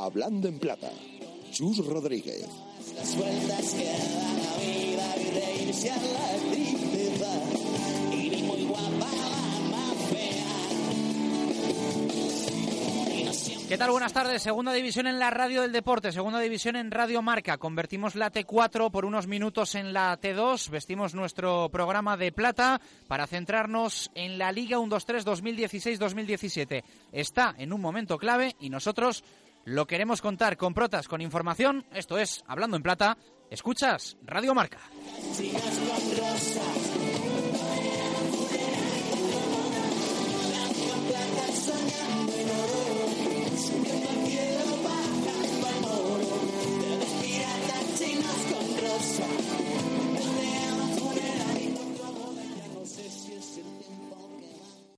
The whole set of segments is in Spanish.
Hablando en plata, Chus Rodríguez. Las vueltas que da la vida y reírse a la tristeza. Y ni muy guapa la más fea. ¿Qué tal? Buenas tardes. Segunda división en la radio del deporte, segunda división en Radio Marca. Convertimos la T4 por unos minutos en la T2. Vestimos nuestro programa de plata para centrarnos en la Liga 1-2-3 2016-2017. Está en un momento clave y nosotros lo queremos contar con protas, con información. Esto es Hablando en Plata. Escuchas Radio Marca.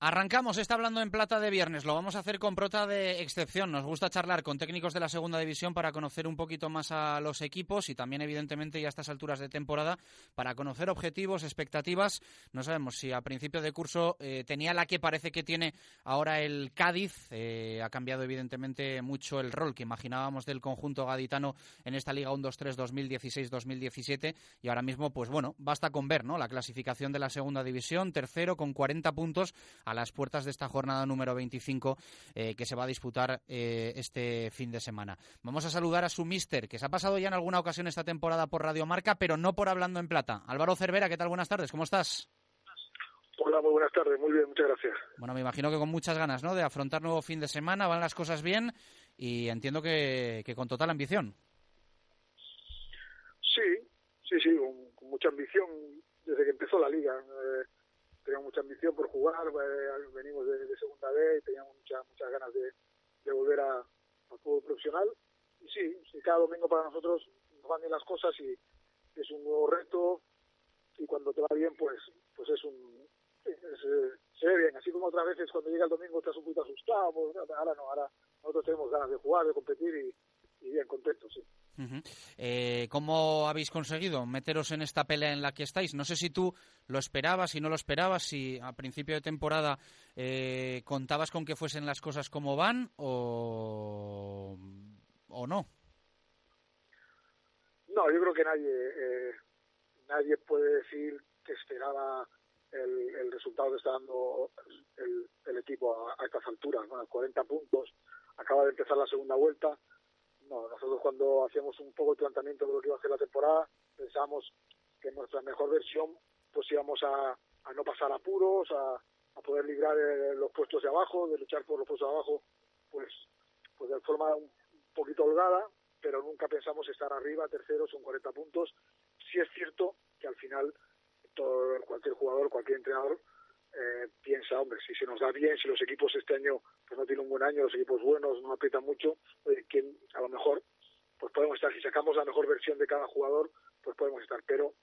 Arrancamos, está hablando en plata de viernes. Lo vamos a hacer con prota de excepción. Nos gusta charlar con técnicos de la segunda división para conocer un poquito más a los equipos y también, evidentemente, ya a estas alturas de temporada, para conocer objetivos, expectativas. No sabemos si a principio de curso eh, tenía la que parece que tiene ahora el Cádiz. Eh, ha cambiado, evidentemente, mucho el rol que imaginábamos del conjunto gaditano en esta Liga 1-2-3 2016-2017. Y ahora mismo, pues bueno, basta con ver ¿no? la clasificación de la segunda división. Tercero con 40 puntos a las puertas de esta jornada número 25 eh, que se va a disputar eh, este fin de semana. Vamos a saludar a su mister, que se ha pasado ya en alguna ocasión esta temporada por Radio Marca, pero no por Hablando en Plata. Álvaro Cervera, ¿qué tal? Buenas tardes, ¿cómo estás? Hola, muy buenas tardes, muy bien, muchas gracias. Bueno, me imagino que con muchas ganas, ¿no? De afrontar nuevo fin de semana, van las cosas bien y entiendo que, con total ambición. Sí, sí, sí, con, mucha ambición desde que empezó la liga. Eh, teníamos mucha ambición por jugar, eh, venimos de, segunda vez y teníamos muchas muchas ganas de, volver a, al fútbol profesional. Y sí, cada domingo para nosotros nos van bien las cosas y es un nuevo reto y cuando te va bien, pues pues es un... se ve bien, así como otras veces cuando llega el domingo estás un poquito asustado, pues, ahora no, ahora nosotros tenemos ganas de jugar, de competir y, y bien contentos, sí. Eh, ¿Cómo habéis conseguido meteros en esta pelea en la que estáis? No sé si tú lo esperabas, y no lo esperabas, si a principio de temporada eh, contabas con que fuesen las cosas como van o, o no. No, yo creo que nadie eh, nadie puede decir que esperaba el, resultado que está dando el, equipo a, estas alturas, ¿no? 40 puntos, acaba de empezar la segunda vuelta no, nosotros cuando hacíamos un poco el planteamiento de lo que iba a ser la temporada, pensábamos que en nuestra mejor versión pues íbamos a, no pasar apuros, a, poder librar eh, los puestos de abajo, de luchar por los puestos de abajo, pues, pues de forma un poquito holgada, pero nunca pensamos estar arriba, terceros, son 40 puntos. Sí es cierto que al final todo, cualquier jugador, cualquier entrenador eh, piensa, hombre, si se nos da bien, si los equipos este año pues no tienen un buen año, los equipos buenos no aprietan mucho, oye, ¿quién, a lo mejor pues podemos estar, si sacamos la mejor versión de cada jugador, pues podemos estar, pero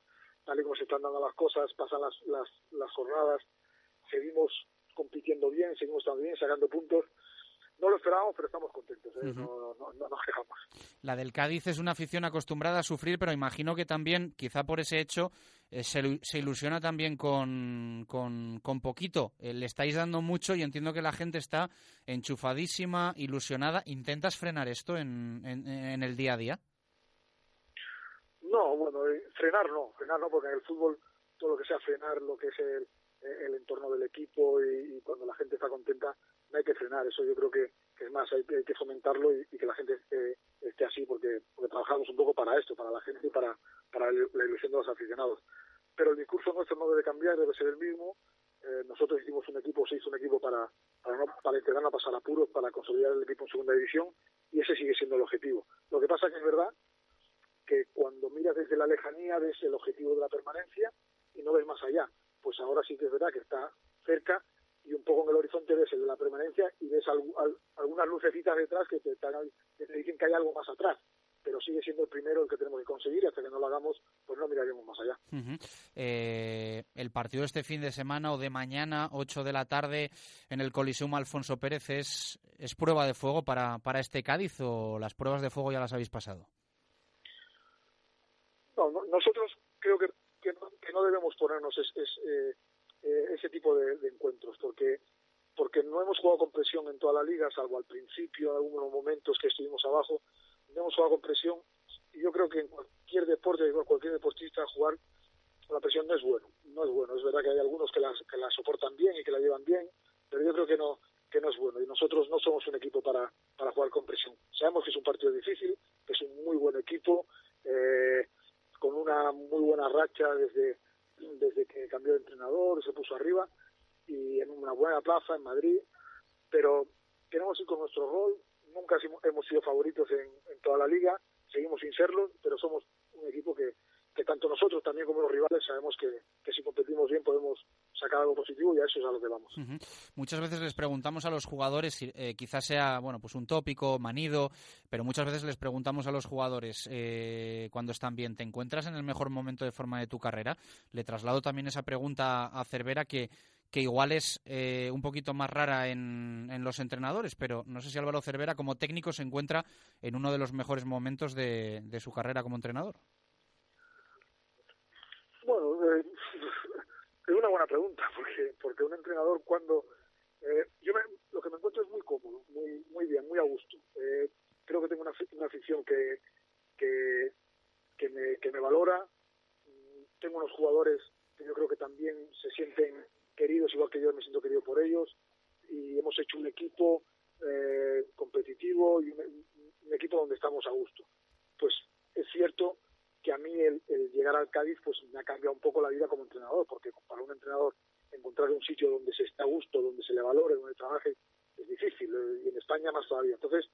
tal y como se están dando las cosas, pasan las, las, las jornadas, seguimos compitiendo bien, seguimos bien, sacando puntos, no lo esperábamos, pero estamos contentos, ¿eh? no, no, no, nos quejamos. La del Cádiz es una afición acostumbrada a sufrir, pero imagino que también, quizá por ese hecho, eh, se, se, ilusiona también con, con, con poquito. Eh, le estáis dando mucho y entiendo que la gente está enchufadísima, ilusionada. ¿Intentas frenar esto en, en, el día a día? No, bueno, frenar no, frenar no, porque en el fútbol todo lo que sea frenar lo que es el, el entorno del equipo y, cuando la gente está contenta no hay que frenar eso yo creo que, es más hay, que fomentarlo y, que la gente esté, esté, así porque, porque trabajamos un poco para esto para la gente y para, para la ilusión de los aficionados pero el discurso nuestro no debe cambiar debe ser el mismo Eh, nosotros hicimos un equipo, se hizo un equipo para, para, no, para intentar no pasar apuros, para consolidar el equipo en segunda división y ese sigue siendo el objetivo. Lo que pasa es que es verdad que cuando miras desde la lejanía ves el objetivo de la permanencia y no ves más allá. Pues ahora sí que es verdad que está cerca y un poco en el horizonte ves el de la permanencia y ves algunas lucecitas detrás que te, que te dicen que hay algo más atrás pero sigue siendo el primero el que tenemos que conseguir y hasta que no lo hagamos, pues no miraremos más allá. eh, el partido de este fin de semana o de mañana, 8 de la tarde, en el Coliseum Alfonso Pérez, ¿es, es prueba de fuego para, para este Cádiz o las pruebas de fuego ya las habéis pasado? No, nosotros creo que, que, no, debemos ponernos es, eh, eh, ese tipo de, de encuentros, porque porque no hemos jugado con presión en toda la liga, salvo al principio, en algunos momentos que estuvimos abajo, tenemos jugado con presión y yo creo que en cualquier deporte, cualquier deportista jugar la presión no es bueno, no es bueno. Es verdad que hay algunos que la, que la soportan bien y que la llevan bien, pero yo creo que no que no es bueno y nosotros no somos un equipo para, para jugar con presión. Sabemos que es un partido difícil, que es un muy buen equipo, eh, con una muy buena racha desde, desde que cambió de entrenador, se puso arriba y en una buena plaza en Madrid, pero queremos ir con nuestro rol, nunca hemos sido favoritos en, toda la liga, seguimos sin serlo, pero somos un equipo que, que tanto nosotros también como los rivales sabemos que, que, si competimos bien podemos sacar algo y a eso es a lo que vamos. Muchas veces les preguntamos a los jugadores, eh, quizás sea bueno pues un tópico, manido, pero muchas veces les preguntamos a los jugadores eh, cuando están bien, ¿te encuentras en el mejor momento de forma de tu carrera? Le traslado también esa pregunta a Cervera que que igual es eh, un poquito más rara en, en, los entrenadores, pero no sé si Álvaro Cervera como técnico se encuentra en uno de los mejores momentos de, de su carrera como entrenador. Bueno, eh, es una buena pregunta, porque, porque un entrenador cuando... Eh, yo lo que me encuentro es muy cómodo, muy, muy bien, muy a gusto. Eh, creo que tengo una, una afición que, que, que, me, que me valora. Tengo unos jugadores que yo creo que también se sienten queridos igual que yo me siento querido por ellos y hemos hecho un equipo eh, competitivo y un, equipo donde estamos a gusto. Pues es cierto que a mí el, llegar al Cádiz pues me ha cambiado un poco la vida como entrenador, porque para un entrenador encontrar un sitio donde se está a gusto, donde se le valore, donde trabaje, es difícil, eh, y en España más todavía. Entonces,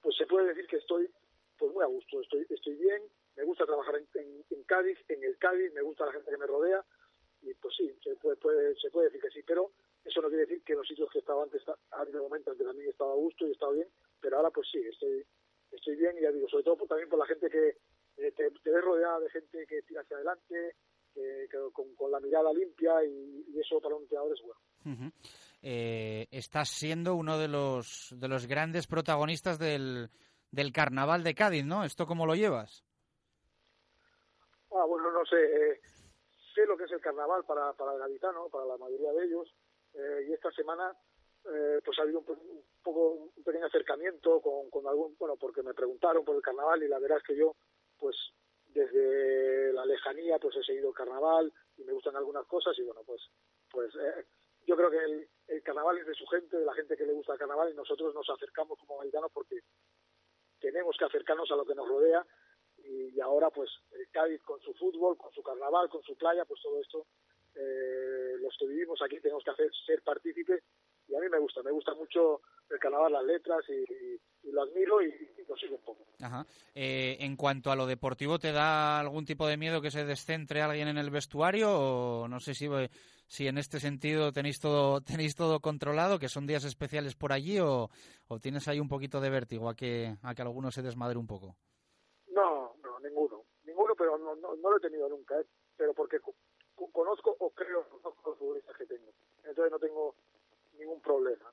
pues se puede decir que estoy pues muy a gusto, estoy, estoy bien, me gusta trabajar en, Cádiz, en el Cádiz, me gusta la gente que me rodea, y pues sí, se puede, puede, se puede decir que sí, pero eso no quiere decir que los sitios que estaba antes, ha habido momentos en que también estaba a gusto y estaba bien, pero ahora pues sí, estoy, estoy bien y ya digo, sobre todo también por la gente que eh, te, te ves rodeada de gente que tira hacia adelante, que, con, con, la mirada limpia y, eso para un entrenador es bueno. eh, estás siendo uno de los, de los grandes protagonistas del, del carnaval de Cádiz, ¿no? ¿Esto cómo lo llevas? Ah, bueno, no sé. Eh, sé lo que es el carnaval para, para el gaditano, para la mayoría de ellos, eh, y esta semana eh, pues ha habido un, poco un pequeño acercamiento con, con algún, bueno, porque me preguntaron por el carnaval y la verdad es que yo, pues desde la lejanía, pues he seguido el carnaval y me gustan algunas cosas y bueno, pues, pues eh, yo creo que el, el carnaval es de su gente, de la gente que le gusta el carnaval y nosotros nos acercamos como gaditanos porque tenemos que acercarnos a lo que nos rodea y, ahora pues el Cádiz con su fútbol, con su carnaval, con su playa, pues todo esto eh, los que vivimos aquí tenemos que hacer ser partícipes y a mí me gusta, me gusta mucho el carnaval, las letras y, lo admiro y, lo un poco. Ajá. Eh, en cuanto a lo deportivo, ¿te da algún tipo de miedo que se descentre alguien en el vestuario o no sé si si en este sentido tenéis todo tenéis todo controlado, que son días especiales por allí o, o tienes ahí un poquito de vértigo a que a que alguno se desmadre un poco? No, no, ninguno. Ninguno, pero no, no, lo he tenido nunca, ¿eh? pero porque conozco o creo conozco los futbolistas que tengo. Entonces no tengo ningún problema.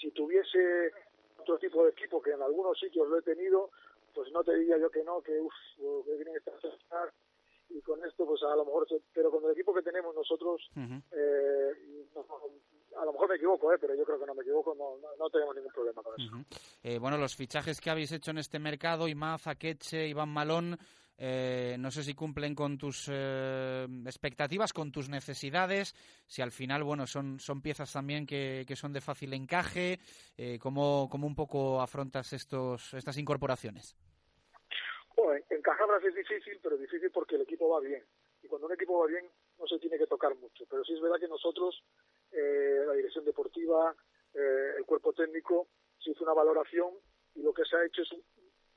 si tuviese otro tipo de equipo, que en algunos sitios lo he tenido, pues no te diría yo que no, que uff, que tiene que estar y con esto pues a lo mejor, pero con el equipo que tenemos nosotros, eh, a lo mejor me equivoco, ¿eh? pero yo creo que no me equivoco, no, no, tenemos ningún problema con eso. eh, bueno, los fichajes que habéis hecho en este mercado, Imaz, Akeche, Iván Malón, eh, no sé si cumplen con tus eh, expectativas, con tus necesidades, si al final, bueno, son, son piezas también que, que son de fácil encaje, eh, ¿cómo, ¿cómo, un poco afrontas estos, estas incorporaciones? Bueno, encajarlas es difícil, pero difícil porque el equipo va bien. Y cuando un equipo va bien, no se tiene que tocar mucho. Pero sí es verdad que nosotros eh, la dirección deportiva, eh, el cuerpo técnico, se hizo una valoración y lo que se ha hecho es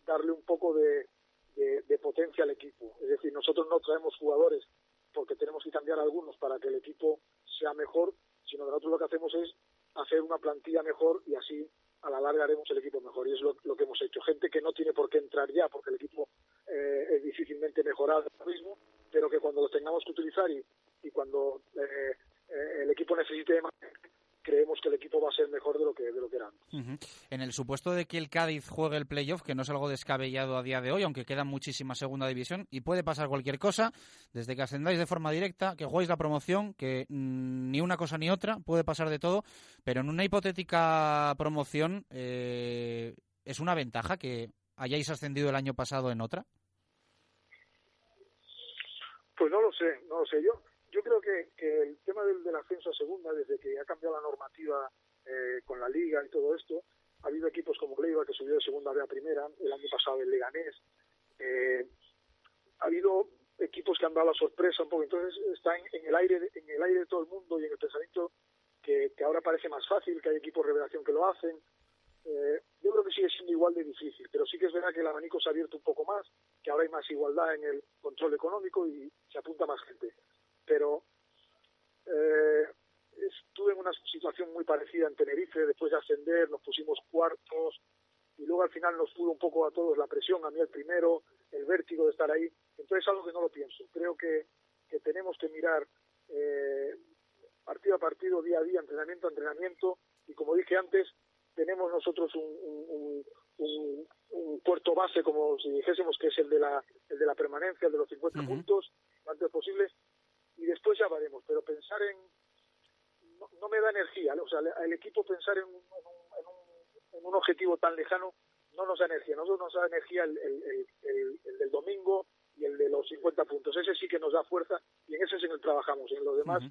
darle un poco de, de, potencia al equipo. Es decir, nosotros no traemos jugadores porque tenemos que cambiar algunos para que el equipo sea mejor, sino que nosotros lo que hacemos es hacer una plantilla mejor y así a la larga haremos el equipo mejor. Y es lo, que hemos hecho. Gente que no tiene por qué entrar ya porque el equipo eh, es difícilmente mejorado ahora mismo, pero que cuando los tengamos que utilizar y, y cuando eh, eh, el equipo necesite más creemos que el equipo va a ser mejor de lo que, de lo que era En el supuesto de que el Cádiz juegue el playoff, que no es algo descabellado a día de hoy, aunque queda muchísima segunda división y puede pasar cualquier cosa, desde que ascendáis de forma directa, que juguéis la promoción, que mm, ni una cosa ni otra, puede pasar de todo, pero en una hipotética promoción eh, es una ventaja que hayáis ascendido el año pasado en otra. Pues no lo sé, no lo sé. Yo yo creo que, el tema del, ascenso a segunda, desde que ha cambiado la normativa eh, con la liga y todo esto, ha habido equipos como Leiva que subió de segunda B a primera, el año pasado el Leganés, eh, ha habido equipos que han dado la sorpresa un poco, entonces está en, el aire en el aire de todo el mundo y en el pensamiento que, ahora parece más fácil, que hay equipos revelación que lo hacen. Eh, yo creo que sigue siendo igual de difícil, pero sí que es verdad que el abanico se ha abierto un poco más, que ahora hay más igualdad en el control económico y se apunta más gente. Pero eh, estuve en una situación muy parecida en Tenerife, después de ascender nos pusimos cuartos y luego al final nos pudo un poco a todos la presión, a mí el primero, el vértigo de estar ahí, entonces es algo que no lo pienso, creo que, que tenemos que mirar eh, partido a partido, día a día, entrenamiento a entrenamiento y como dije antes, tenemos nosotros un, un, un, puerto base, como si dijésemos que es el de la, el de la permanencia, el de los 50 puntos, posible, y después ya veremos. Pero pensar en. No, me da el equipo pensar en un, en un, objetivo tan lejano no nos da energía. Nosotros nos da energía el, el, el, del domingo y el de los 50 puntos. Ese sí que nos da fuerza y en ese es en el trabajamos. En los demás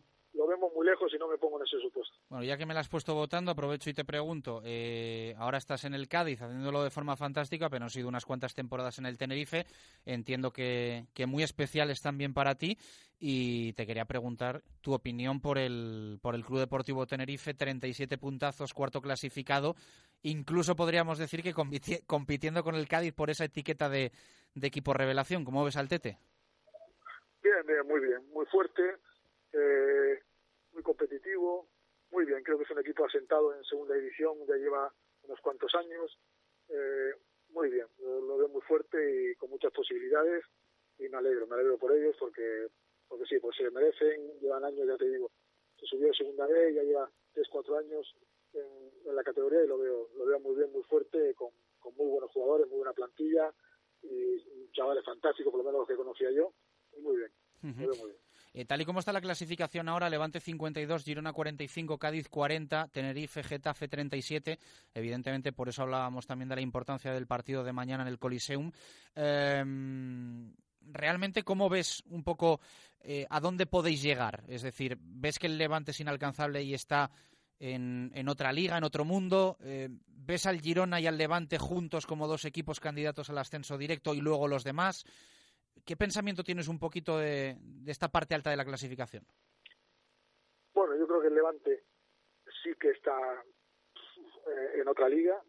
muy lejos y no me pongo en ese supuesto. Bueno, ya que me la has puesto votando, aprovecho y te pregunto. Eh, ahora estás en el Cádiz haciéndolo de forma fantástica, pero han sido unas cuantas temporadas en el Tenerife. Entiendo que, que muy especiales también para ti. Y te quería preguntar tu opinión por el, por el Club Deportivo Tenerife, 37 puntazos, cuarto clasificado. Incluso podríamos decir que compitiendo con el Cádiz por esa etiqueta de, de equipo revelación. ¿Cómo ves al Tete? Bien, bien, muy bien, muy fuerte eh, muy competitivo, muy bien, creo que es un equipo asentado en segunda división, ya lleva unos cuantos años, eh, muy bien, lo, veo muy fuerte y con muchas posibilidades y me alegro, me alegro por ellos porque porque sí, pues se merecen, llevan años, ya te digo, se subió segunda vez, ya lleva tres, cuatro años en, la categoría y lo veo, lo veo muy bien, muy fuerte, con, con muy buenos jugadores, muy buena plantilla y chavales fantásticos, por lo menos los que conocía yo, y muy bien, muy bien. Eh, tal y como está la clasificación ahora, Levante 52, Girona 45, Cádiz 40, Tenerife, Getafe 37. Evidentemente, por eso hablábamos también de la importancia del partido de mañana en el Coliseum. Em, realmente, ¿cómo ves un poco eh, a dónde podéis llegar? Es decir, ¿ves que el Levante es inalcanzable y está en, otra liga, en otro mundo? Eh, ¿Ves al Girona y al Levante juntos como dos equipos candidatos al ascenso directo y luego los demás? ¿Qué pensamiento tienes un poquito de, esta parte alta de la clasificación? Bueno, yo creo que el Levante sí que está eh, en otra liga.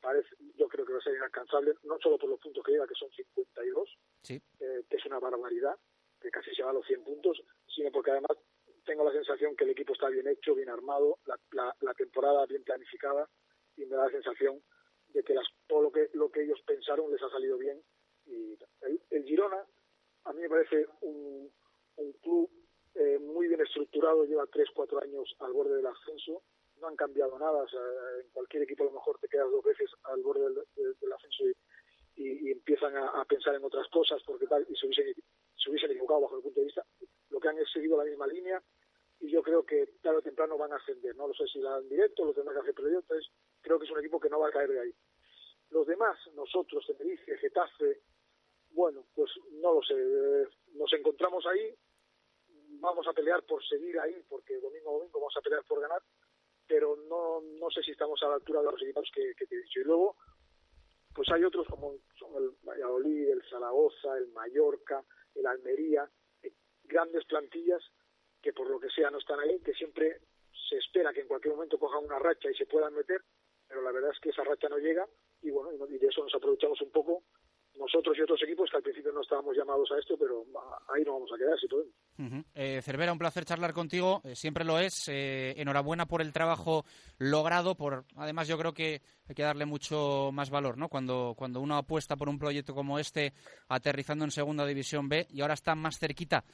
Parece, yo creo que va a ser inalcanzable, no solo por los puntos que lleva, que son 52, sí. Eh, que es una barbaridad, que casi se va a los 100 puntos, sino porque además tengo la sensación que el equipo está bien hecho, bien armado, la, la, temporada bien planificada y me da la sensación de que las, todo lo que, lo que ellos pensaron les ha salido bien y el, Girona a mí me parece un, club eh, muy bien estructurado, lleva 3, 4 años al borde del ascenso, no han cambiado nada, en cualquier equipo a lo mejor te quedas dos veces al borde del, ascenso y, empiezan a, pensar en otras cosas porque tal, y se hubiesen, se hubiesen equivocado bajo el punto de vista, lo que han es seguido la misma línea y yo creo que tarde o temprano van a ascender, no lo sé si la en directo, lo tendrán que hacer, pero yo entonces creo que es un equipo que no va a caer de ahí. Los demás, nosotros, Tenerife, Getafe, bueno, pues no lo sé. Eh, nos encontramos ahí, vamos a pelear por seguir ahí, porque domingo a domingo vamos a pelear por ganar, pero no, no sé si estamos a la altura de los equipos que, te he dicho. Y luego, pues hay otros como el Valladolid, el Zaragoza, el Mallorca, el Almería, eh, grandes plantillas que por lo que sea no están ahí, que siempre se espera que en cualquier momento cojan una racha y se puedan meter, pero la verdad es que esa racha no llega y bueno, y de eso nos aprovechamos un poco nosotros y otros equipos que al principio no estábamos llamados a esto, pero ahí no vamos a quedar si podemos. Eh, Cervera, un placer charlar contigo, eh, siempre lo es. Eh, enhorabuena por el trabajo logrado, por además yo creo que hay que darle mucho más valor, ¿no? Cuando, cuando uno apuesta por un proyecto como este, aterrizando en Segunda División B y ahora está más cerquita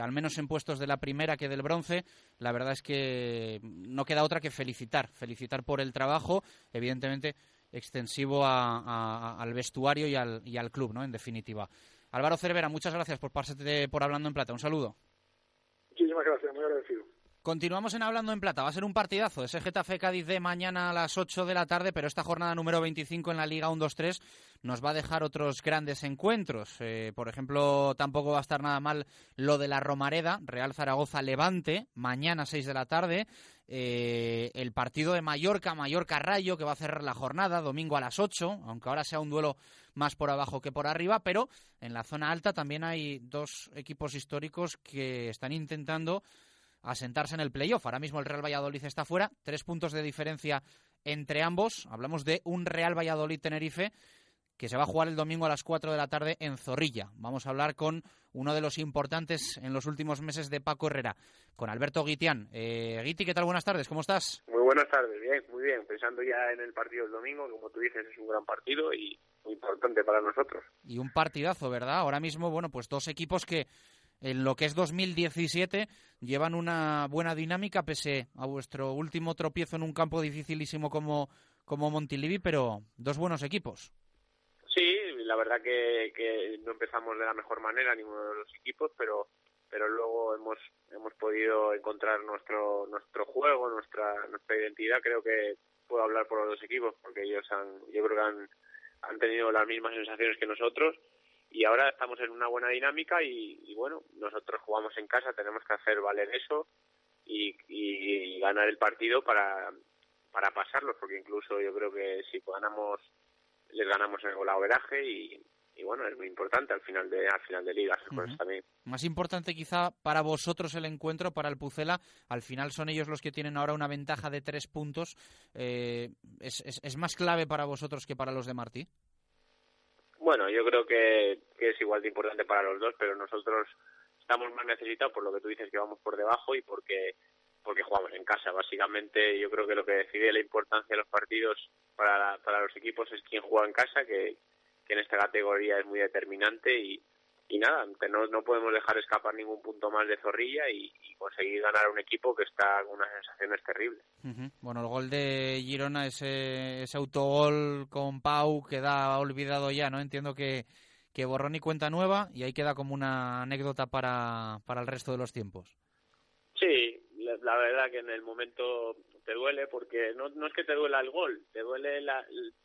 al menos en puestos de la primera que del bronce, la verdad es que no queda otra que felicitar, felicitar por el trabajo, evidentemente extensivo al vestuario y al, y al club, ¿no? En definitiva. Álvaro Cervera, muchas gracias por pasarte por Hablando en Plata. Un saludo. Muchísimas gracias, muy agradecido. Continuamos en Hablando en Plata. Va a ser un partidazo. Ese Getafe Cádiz de mañana a las 8 de la tarde, pero esta jornada número 25 en la Liga 1-2-3 nos va a dejar otros grandes encuentros. Eh, por ejemplo, tampoco va a estar nada mal lo de la Romareda, Real Zaragoza Levante, mañana 6 de la tarde. Eh, el partido de Mallorca, Mallorca Rayo, que va a cerrar la jornada, domingo a las 8, aunque ahora sea un duelo más por abajo que por arriba, pero en la zona alta también hay dos equipos históricos que están intentando asentarse en el playoff. Ahora mismo el Real Valladolid está fuera, tres puntos de diferencia entre ambos. Hablamos de un Real Valladolid-Tenerife que se va a jugar el domingo a las 4 de la tarde en Zorrilla. Vamos a hablar con uno de los importantes en los últimos meses de Paco Herrera, con Alberto Guitián. Eh, Guiti, ¿qué tal? Buenas tardes, ¿cómo estás? Muy buenas tardes, bien, muy bien. Pensando ya en el partido del domingo, como tú dices, es un gran partido y muy importante para nosotros. Y un partidazo, ¿verdad? Ahora mismo, bueno, pues dos equipos que en lo que es 2017 llevan una buena dinámica pese a vuestro último tropiezo en un campo dificilísimo como, como Montilivi, pero dos buenos equipos. Sí, la verdad que, que no empezamos de la mejor manera ninguno de los equipos, pero pero luego hemos hemos podido encontrar nuestro nuestro juego, nuestra nuestra identidad. Creo que puedo hablar por los dos equipos porque ellos han yo creo que han han tenido las mismas sensaciones que nosotros y ahora estamos en una buena dinámica y, bueno, nosotros jugamos en casa, tenemos que hacer valer eso y, y, ganar el partido para, para pasarlos, porque incluso yo creo que si ganamos, les ganamos en el golaveraje y, y bueno, es muy importante al final de al final de liga. también. Más importante quizá para vosotros el encuentro, para el Pucela, al final son ellos los que tienen ahora una ventaja de tres puntos. Eh, ¿es, es, ¿Es más clave para vosotros que para los de Martí? Bueno, yo creo que, es igual de importante para los dos, pero nosotros estamos más necesitados por lo que tú dices que vamos por debajo y porque porque jugamos en casa. Básicamente, yo creo que lo que decide la importancia de los partidos para, para los equipos es quién juega en casa, que, que en esta categoría es muy determinante y, y nada, no, no podemos dejar escapar ningún punto más de Zorrilla y, conseguir ganar a un equipo que está con unas sensaciones terribles. Bueno, el gol de Girona, ese, ese autogol con Pau queda olvidado ya, ¿no? Entiendo que, que borrón y cuenta nueva y ahí queda como una anécdota para, para el resto de los tiempos. Sí, la, verdad que en el momento te duele porque no, no es que te duela el gol, te duele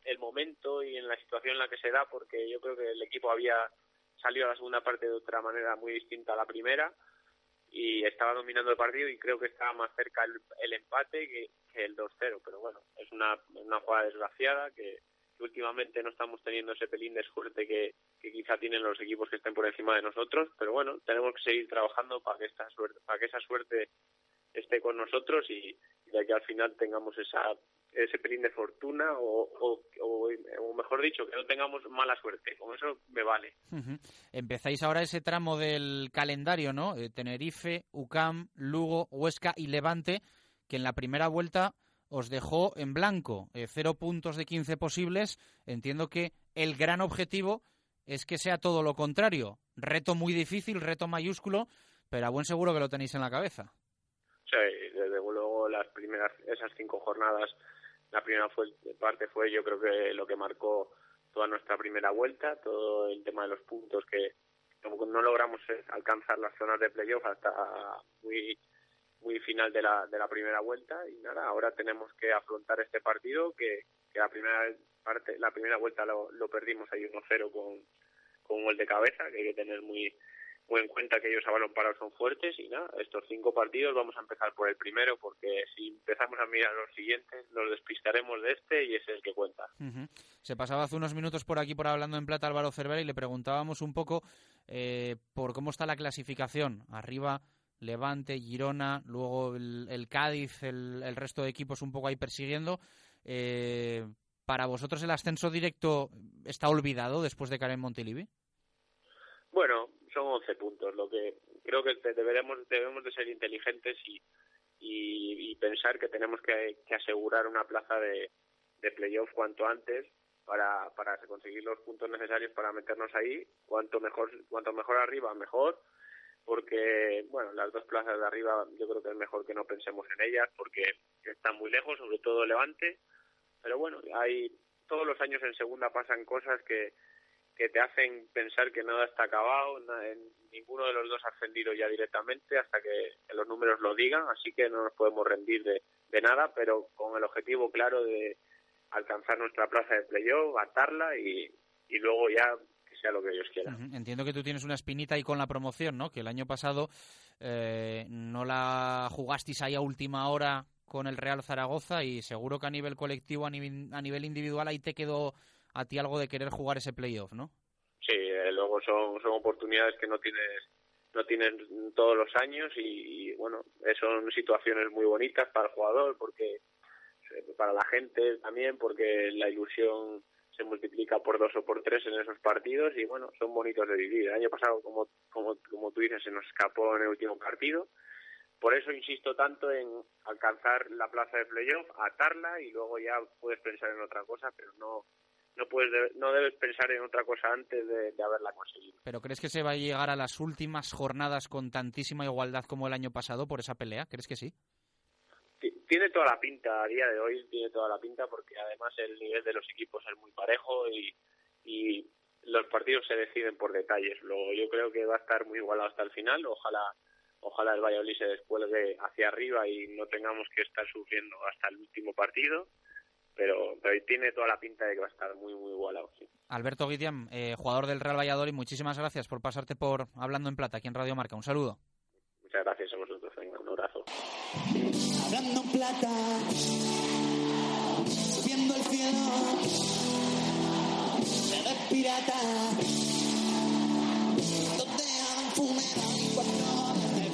el momento y en la situación en la que se da porque yo creo que el equipo había salió la segunda parte de otra manera muy distinta a la primera y estaba dominando el partido y creo que estaba más cerca el, empate que, el 2-0, pero bueno, es una, una jugada desgraciada que, últimamente no estamos teniendo ese pelín de suerte que, quizá tienen los equipos que estén por encima de nosotros, pero bueno, tenemos que seguir trabajando para que esta suerte, para que esa suerte esté con nosotros y, y que al final tengamos esa ese pelín de fortuna o, o, mejor dicho, que no tengamos mala suerte. Con eso me vale. Empezáis ahora ese tramo del calendario, ¿no? Eh, Tenerife, UCAM, Lugo, Huesca y Levante, que en la primera vuelta os dejó en blanco. Eh, cero puntos de 15 posibles. Entiendo que el gran objetivo es que sea todo lo contrario. Reto muy difícil, reto mayúsculo, pero a buen seguro que lo tenéis en la cabeza. Sí, desde luego las primeras, esas cinco jornadas la primera fue, parte fue yo creo que lo que marcó toda nuestra primera vuelta, todo el tema de los puntos que no logramos eh, alcanzar las zonas de playoff hasta muy muy final de la, de la primera vuelta. Y nada, ahora tenemos que afrontar este partido que, que la primera parte, la primera vuelta lo, lo perdimos ahí 1-0 con, con un gol de cabeza, que hay que tener muy muy en cuenta que ellos a balón parado son fuertes y nada, estos cinco partidos vamos a empezar por el primero porque si empezamos a mirar los siguientes nos despistaremos de este y ese es el que cuenta. Se pasaba hace unos minutos por aquí por hablando en plata Álvaro Cervera y le preguntábamos un poco eh, por cómo está la clasificación. Arriba Levante, Girona, luego el, Cádiz, el, resto de equipos un poco ahí persiguiendo. Eh, ¿Para vosotros el ascenso directo está olvidado después de caer en Montilivi? Bueno, son 11 puntos. Lo que creo que deberemos, debemos de ser inteligentes y, y, pensar que tenemos que, asegurar una plaza de, de playoff cuanto antes para, para conseguir los puntos necesarios para meternos ahí. Cuanto mejor, cuanto mejor arriba, mejor porque, bueno, las dos plazas de arriba yo creo que es mejor que no pensemos en ellas porque están muy lejos, sobre todo Levante, pero bueno, hay todos los años en segunda pasan cosas que, que te hacen pensar que nada está acabado, ninguno de los dos ha ascendido ya directamente hasta que los números lo digan, así que no nos podemos rendir de, nada, pero con el objetivo claro de alcanzar nuestra plaza de playoff, atarla y, y luego ya sea lo que ellos quieran. Entiendo que tú tienes una espinita ahí con la promoción, ¿no? Que el año pasado eh, no la jugasteis ahí a última hora con el Real Zaragoza y seguro que a nivel colectivo, a nivel, a nivel individual, ahí te quedó a ti algo de querer jugar ese playoff, ¿no? Sí, eh, luego son, son oportunidades que no tienes no tienes todos los años y, bueno, son situaciones muy bonitas para el jugador porque eh, para la gente también porque la ilusión se multiplica por dos o por tres en esos partidos y bueno, son bonitos de vivir. El año pasado, como, como, como tú dices, se nos escapó en el último partido. Por eso insisto tanto en alcanzar la plaza de playoff, atarla y luego ya puedes pensar en otra cosa, pero no no puedes no debes pensar en otra cosa antes de, de haberla conseguido. ¿Pero crees que se va a llegar a las últimas jornadas con tantísima igualdad como el año pasado por esa pelea? ¿Crees que sí? tiene toda la pinta a día de hoy, tiene toda la pinta porque además el nivel de los equipos es muy parejo y, y los partidos se deciden por detalles. Luego yo creo que va a estar muy igualado hasta el final. Ojalá ojalá el Valladolid se descuelgue hacia arriba y no tengamos que estar sufriendo hasta el último partido. Pero, pero tiene toda la pinta de que va a estar muy, muy igualado. Alberto Guidiam, eh, jugador del Real Valladolid, muchísimas gracias por pasarte por Hablando en Plata aquí en Radio Marca. Un saludo. Muchas gracias a vosotros. un abrazo. Hablando plata, subiendo el cielo, pirata,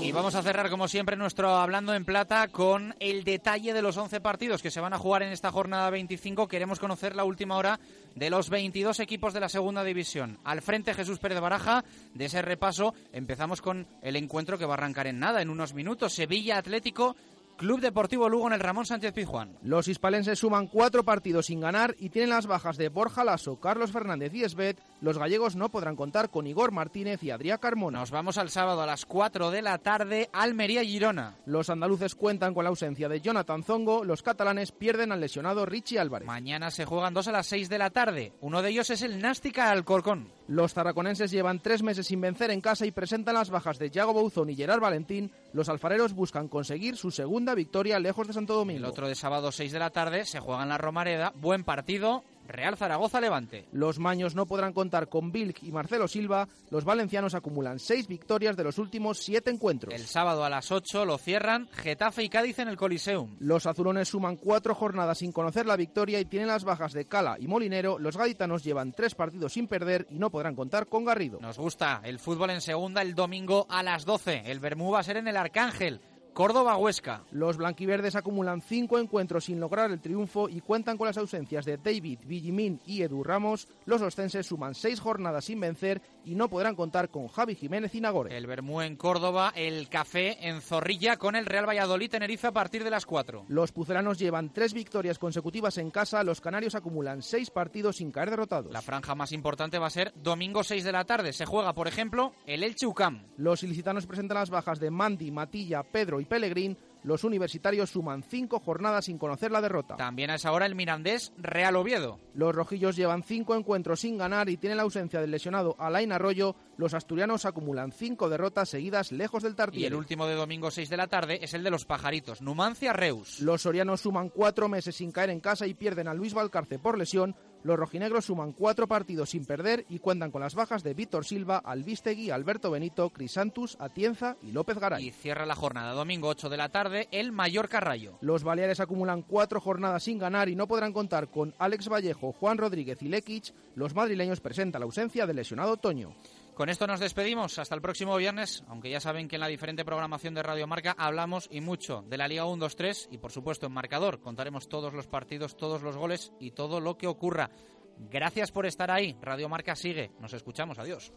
y vamos a cerrar, como siempre, nuestro Hablando en Plata con el detalle de los 11 partidos que se van a jugar en esta jornada 25. Queremos conocer la última hora de los 22 equipos de la segunda división. Al frente, Jesús Pérez Baraja. De ese repaso, empezamos con el encuentro que va a arrancar en nada, en unos minutos. Sevilla Atlético Club Deportivo Lugo en el Ramón Sánchez Pizjuán. Los hispalenses suman cuatro partidos sin ganar y tienen las bajas de Borja Lasso, Carlos Fernández y Esbet. Los gallegos no podrán contar con Igor Martínez y Adrián Carmona. Nos vamos al sábado a las 4 de la tarde, Almería-Girona. Los andaluces cuentan con la ausencia de Jonathan Zongo. Los catalanes pierden al lesionado Richie Álvarez. Mañana se juegan dos a las 6 de la tarde. Uno de ellos es el Nástica Alcorcón. Los tarraconenses llevan tres meses sin vencer en casa y presentan las bajas de Yago Bouzón y Gerard Valentín. Los alfareros buscan conseguir su segunda victoria lejos de Santo Domingo. El otro de sábado 6 de la tarde se juega en la Romareda. Buen partido. Real Zaragoza Levante. Los maños no podrán contar con Vilk y Marcelo Silva. Los valencianos acumulan seis victorias de los últimos siete encuentros. El sábado a las 8 lo cierran Getafe y Cádiz en el Coliseum. Los azulones suman cuatro jornadas sin conocer la victoria y tienen las bajas de Cala y Molinero. Los gaditanos llevan tres partidos sin perder y no podrán contar con Garrido. Nos gusta el fútbol en segunda el domingo a las 12. El Bermú va a ser en el Arcángel. Córdoba-Huesca. Los blanquiverdes acumulan cinco encuentros sin lograr el triunfo y cuentan con las ausencias de David, Villimín y Edu Ramos. Los ostenses suman seis jornadas sin vencer y no podrán contar con Javi Jiménez y Nagore. El Bermú en Córdoba, el Café en Zorrilla con el Real Valladolid Tenerife a partir de las cuatro. Los pucelanos llevan tres victorias consecutivas en casa. Los canarios acumulan seis partidos sin caer derrotados. La franja más importante va a ser domingo 6 de la tarde. Se juega, por ejemplo, el Elche UCAM. Los ilicitanos presentan las bajas de Mandi, Matilla, Pedro y Pellegrín, los universitarios suman cinco jornadas sin conocer la derrota. También es ahora el Mirandés Real Oviedo. Los rojillos llevan cinco encuentros sin ganar y tienen la ausencia del lesionado Alain Arroyo. Los asturianos acumulan cinco derrotas seguidas lejos del Tartiere. Y el último de domingo 6 de la tarde es el de los pajaritos, Numancia Reus. Los sorianos suman cuatro meses sin caer en casa y pierden a Luis Valcarce por lesión. Los rojinegros suman cuatro partidos sin perder y cuentan con las bajas de Víctor Silva, Albistegui, Alberto Benito, Crisantus, Atienza y López Garay. Y cierra la jornada domingo 8 de la tarde el Mallorca Rayo. Los Baleares acumulan cuatro jornadas sin ganar y no podrán contar con Alex Vallejo, Juan Rodríguez y Lekic. Los madrileños presentan la ausencia del lesionado Toño. Con esto nos despedimos. Hasta el próximo viernes, aunque ya saben que en la diferente programación de Radio Marca hablamos y mucho de la Liga 1-2-3 y por supuesto en marcador contaremos todos los partidos, todos los goles y todo lo que ocurra. Gracias por estar ahí. Radio Marca sigue. Nos escuchamos. Adiós.